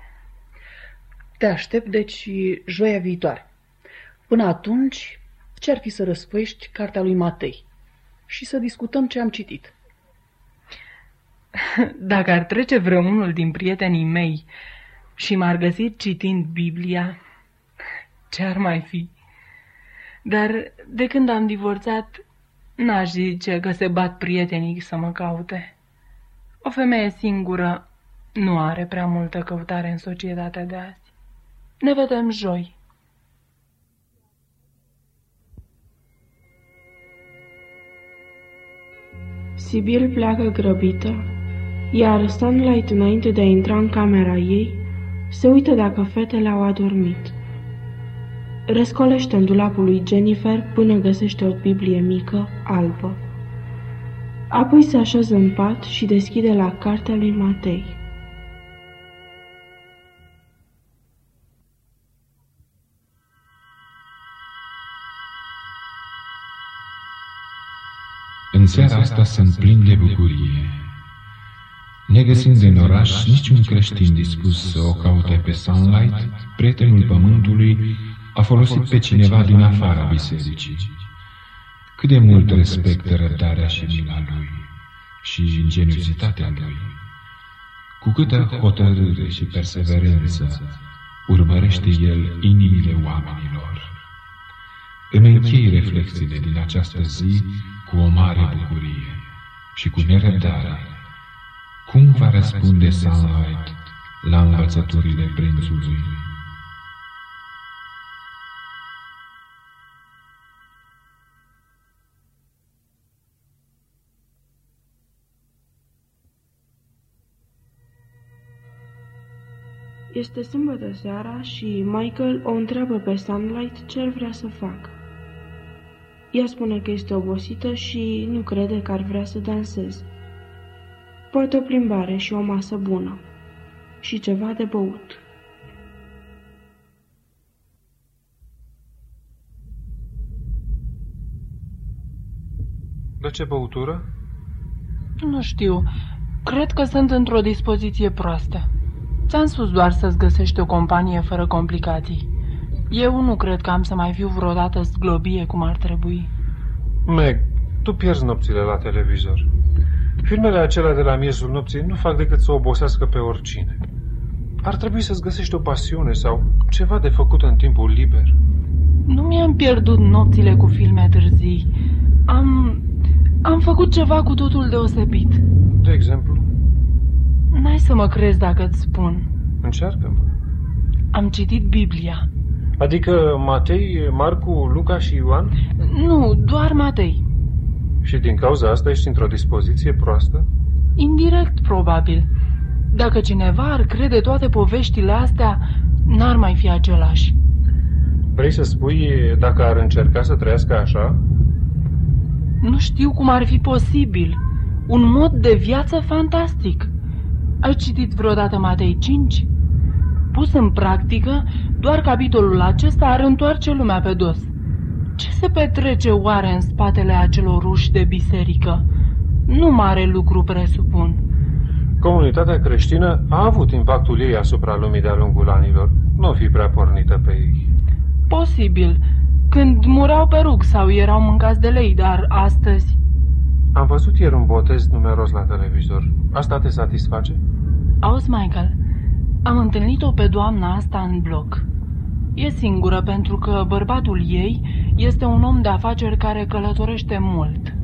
Te aștept, deci, joia viitoare. Până atunci, ce-ar fi să răsfoiești cartea lui Matei și să discutăm ce am citit? Dacă ar trece vreunul din prietenii mei și m-ar găsi citind Biblia, ce ar mai fi? Dar de când am divorțat, n-aș zice că se bat prietenii să mă caute. O femeie singură nu are prea multă căutare în societatea de azi. Ne vedem joi. Sibyl pleacă grăbită, iar Sunlight, înainte de a intra în camera ei, se uită dacă fetele au adormit. Răscolește în dulapul lui Jennifer până găsește o Biblie mică, albă. Apoi se așează în pat și deschide la cartea lui Matei. În seara asta sunt plin de bucurie. Negăsind în oraș niciun creștin dispus să o caute pe Sunlight, prietenul pământului a folosit pe cineva din afara bisericii. Cât de mult respectă răbdarea și mila lui și ingeniozitatea lui. Cu câtă hotărâre și perseverență urmărește el inimile oamenilor. Îmi închei reflexiile din această zi cu o mare bucurie și cu nerăbdare. Cum va răspunde Sunlight la învățăturile prințului? Este sâmbătă seara și Michael o întreabă pe Sunlight ce ar vrea să facă. Ea spune că este obosită și nu crede că ar vrea să danseze. Poate o plimbare și o masă bună. Și ceva de băut. De ce băutură? Nu știu. Cred că sunt într-o dispoziție proastă. Ți-am spus doar să-ți găsești o companie fără complicații. Eu nu cred că am să mai fiu vreodată zglobie cum ar trebui. Meg, tu pierzi nopțile la televizor. Filmele acelea de la miezul nopții nu fac decât să obosească pe oricine. Ar trebui să-ți găsești o pasiune sau ceva de făcut în timpul liber. Nu mi-am pierdut nopțile cu filme târzii. Am... am făcut ceva cu totul deosebit. De exemplu? N-ai să mă crezi dacă îți spun. Încearcă-mă. Am citit Biblia. Adică Matei, Marcu, Luca și Ioan? Nu, doar Matei. Și din cauza asta ești într-o dispoziție proastă? Indirect, probabil. Dacă cineva ar crede toate poveștile astea, n-ar mai fi același. Vrei să spui dacă ar încerca să trăiască așa? Nu știu cum ar fi posibil. Un mod de viață fantastic. Ai citit vreodată Matei 5? Pus în practică, doar capitolul acesta ar întoarce lumea pe dos. Ce se petrece oare în spatele acelor uși de biserică? Nu mare lucru, presupun. Comunitatea creștină a avut impactul ei asupra lumii de-a lungul anilor. Nu fi prea pornită pe ei. Posibil. Când mureau pe rug sau erau mâncați de lei, dar astăzi... Am văzut ieri un botez numeros la televizor. Asta te satisface? Auzi, Michael, am întâlnit-o pe doamna asta în bloc. E singură pentru că bărbatul ei este un om de afaceri care călătorește mult.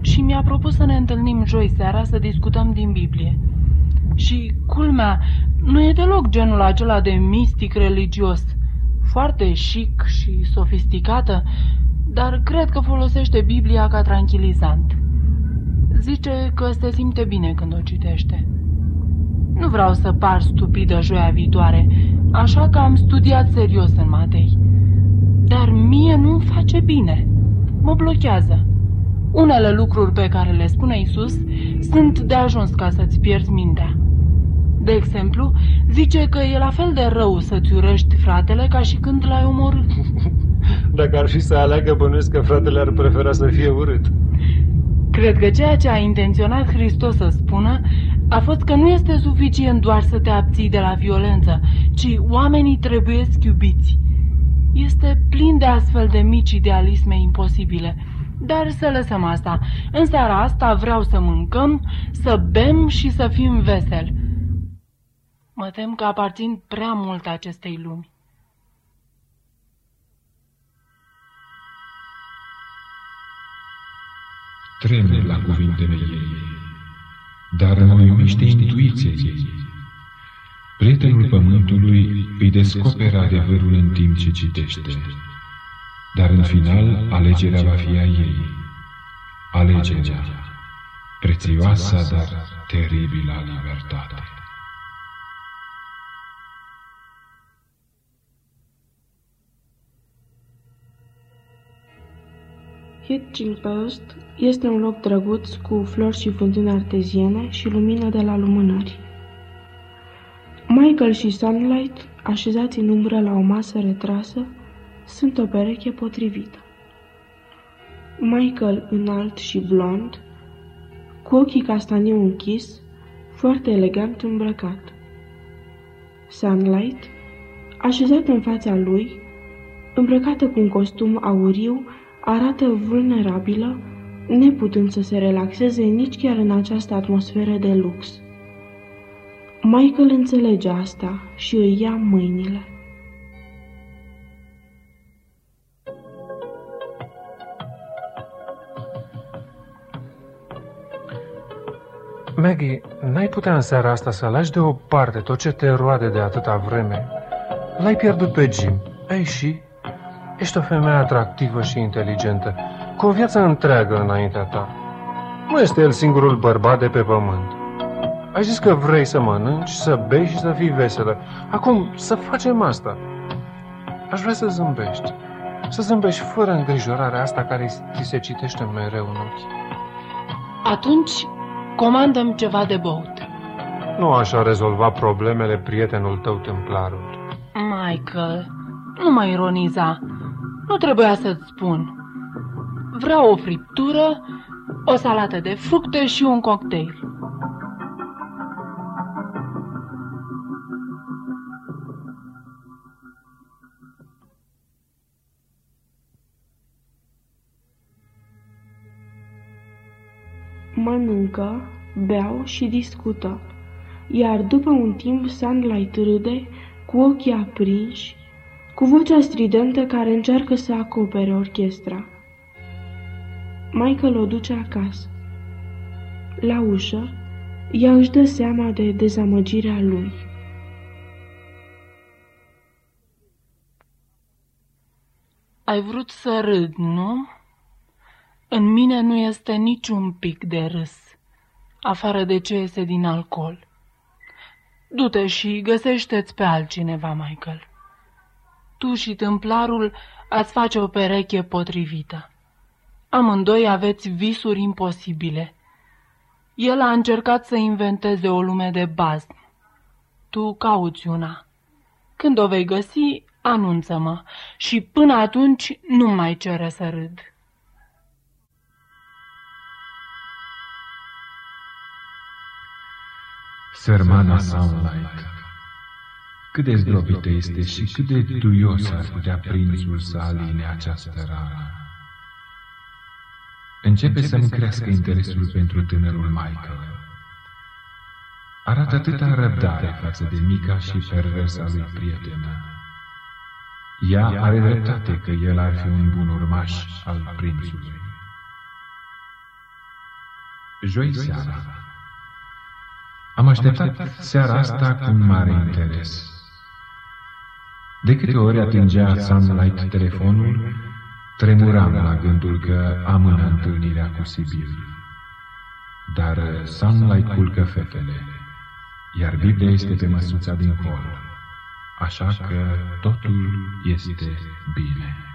Și mi-a propus să ne întâlnim joi seara să discutăm din Biblie. Și, culmea, nu e deloc genul acela de mistic religios. Foarte chic și sofisticată, dar cred că folosește Biblia ca tranquilizant. Zice că se simte bine când o citește. Nu vreau să par stupidă joia viitoare, așa că am studiat serios în Matei. Dar mie nu-mi face bine. Mă blochează. Unele lucruri pe care le spune Isus sunt de ajuns ca să-ți pierzi mintea. De exemplu, zice că e la fel de rău să-ți urăști fratele ca și când l-ai omorât. Dacă ar fi să aleagă, bănuiesc că fratele ar prefera să fie urât. Cred că ceea ce a intenționat Hristos să spună a fost că nu este suficient doar să te abții de la violență, ci oamenii trebuie iubiți. Este plin de astfel de mici idealisme imposibile. Dar să lăsăm asta. În seara asta vreau să mâncăm, să bem și să fim veseli. Mă tem că aparțin prea mult acestei lumi. Treme la cuvintele ei, dar mă iubește intuiția ei. Prietenul pământului îi descoperă adevărul în timp ce citește, dar în final alegerea va fi a ei. Alegerea, prețioasa, dar teribilă libertate. Hitching Post este un loc drăguț cu flori și fântâni arteziene și lumină de la lumânări. Michael și Sunlight, așezați în umbră la o masă retrasă, sunt o pereche potrivită. Michael înalt și blond, cu ochii castaniu închis, foarte elegant îmbrăcat. Sunlight, așezat în fața lui, îmbrăcată cu un costum auriu, arată vulnerabilă, neputând să se relaxeze nici chiar în această atmosferă de lux. Michael înțelege asta și îi ia mâinile. Maggie, n-ai putea în seara asta să lași deoparte tot ce te roade de atâta vreme? L-ai pierdut pe Jim. Ei și? Ești o femeie atractivă și inteligentă, cu o viață întreagă înaintea ta. Nu este el singurul bărbat de pe pământ. Ai zis că vrei să mănânci, să bei și să fii veselă. Acum, să facem asta. Aș vrea să zâmbești. Să zâmbești fără îngrijorarea asta care ți se citește mereu în ochi. Atunci, comandăm ceva de băut. Nu așa rezolva problemele prietenul tău templarul. Michael, nu mă ironiza. Nu trebuia să-ți spun. Vreau o friptură, o salată de fructe și un cocktail. Mănâncă, beau și discută, iar după un timp Sunlight râde cu ochii aprinși cu vocea stridentă care încearcă să acopere orchestra. Michael o duce acasă. La ușă, ea își dă seama de dezamăgirea lui. Ai vrut să râd, nu? În mine nu este niciun pic de râs, afară de ce iese din alcool. Du-te și găsește-ți pe altcineva, Michael. Tu și tâmplarul ați face o pereche potrivită. Amândoi aveți visuri imposibile. El a încercat să inventeze o lume de bază. Tu cauți una. Când o vei găsi, anunță-mă și până atunci nu mai cere să râd. Sărmana Sunlight Cât de zdrobită este și cât de duios ar putea prințul să aline această rană. Începe să-mi crească interesul pentru tânărul Michael. Arată atâta răbdare față de mica și perversa lui prietenă. Ea are dreptate că el ar fi un bun urmaș al prințului. Joi seara. Am așteptat seara asta cu mare interes. De câte ori atingea Sunlight telefonul, tremuram la gândul că amână întâlnirea cu Sibyl. Dar Sunlight culcă fetele, iar Biblia este pe măsuța din hol așa că totul este bine.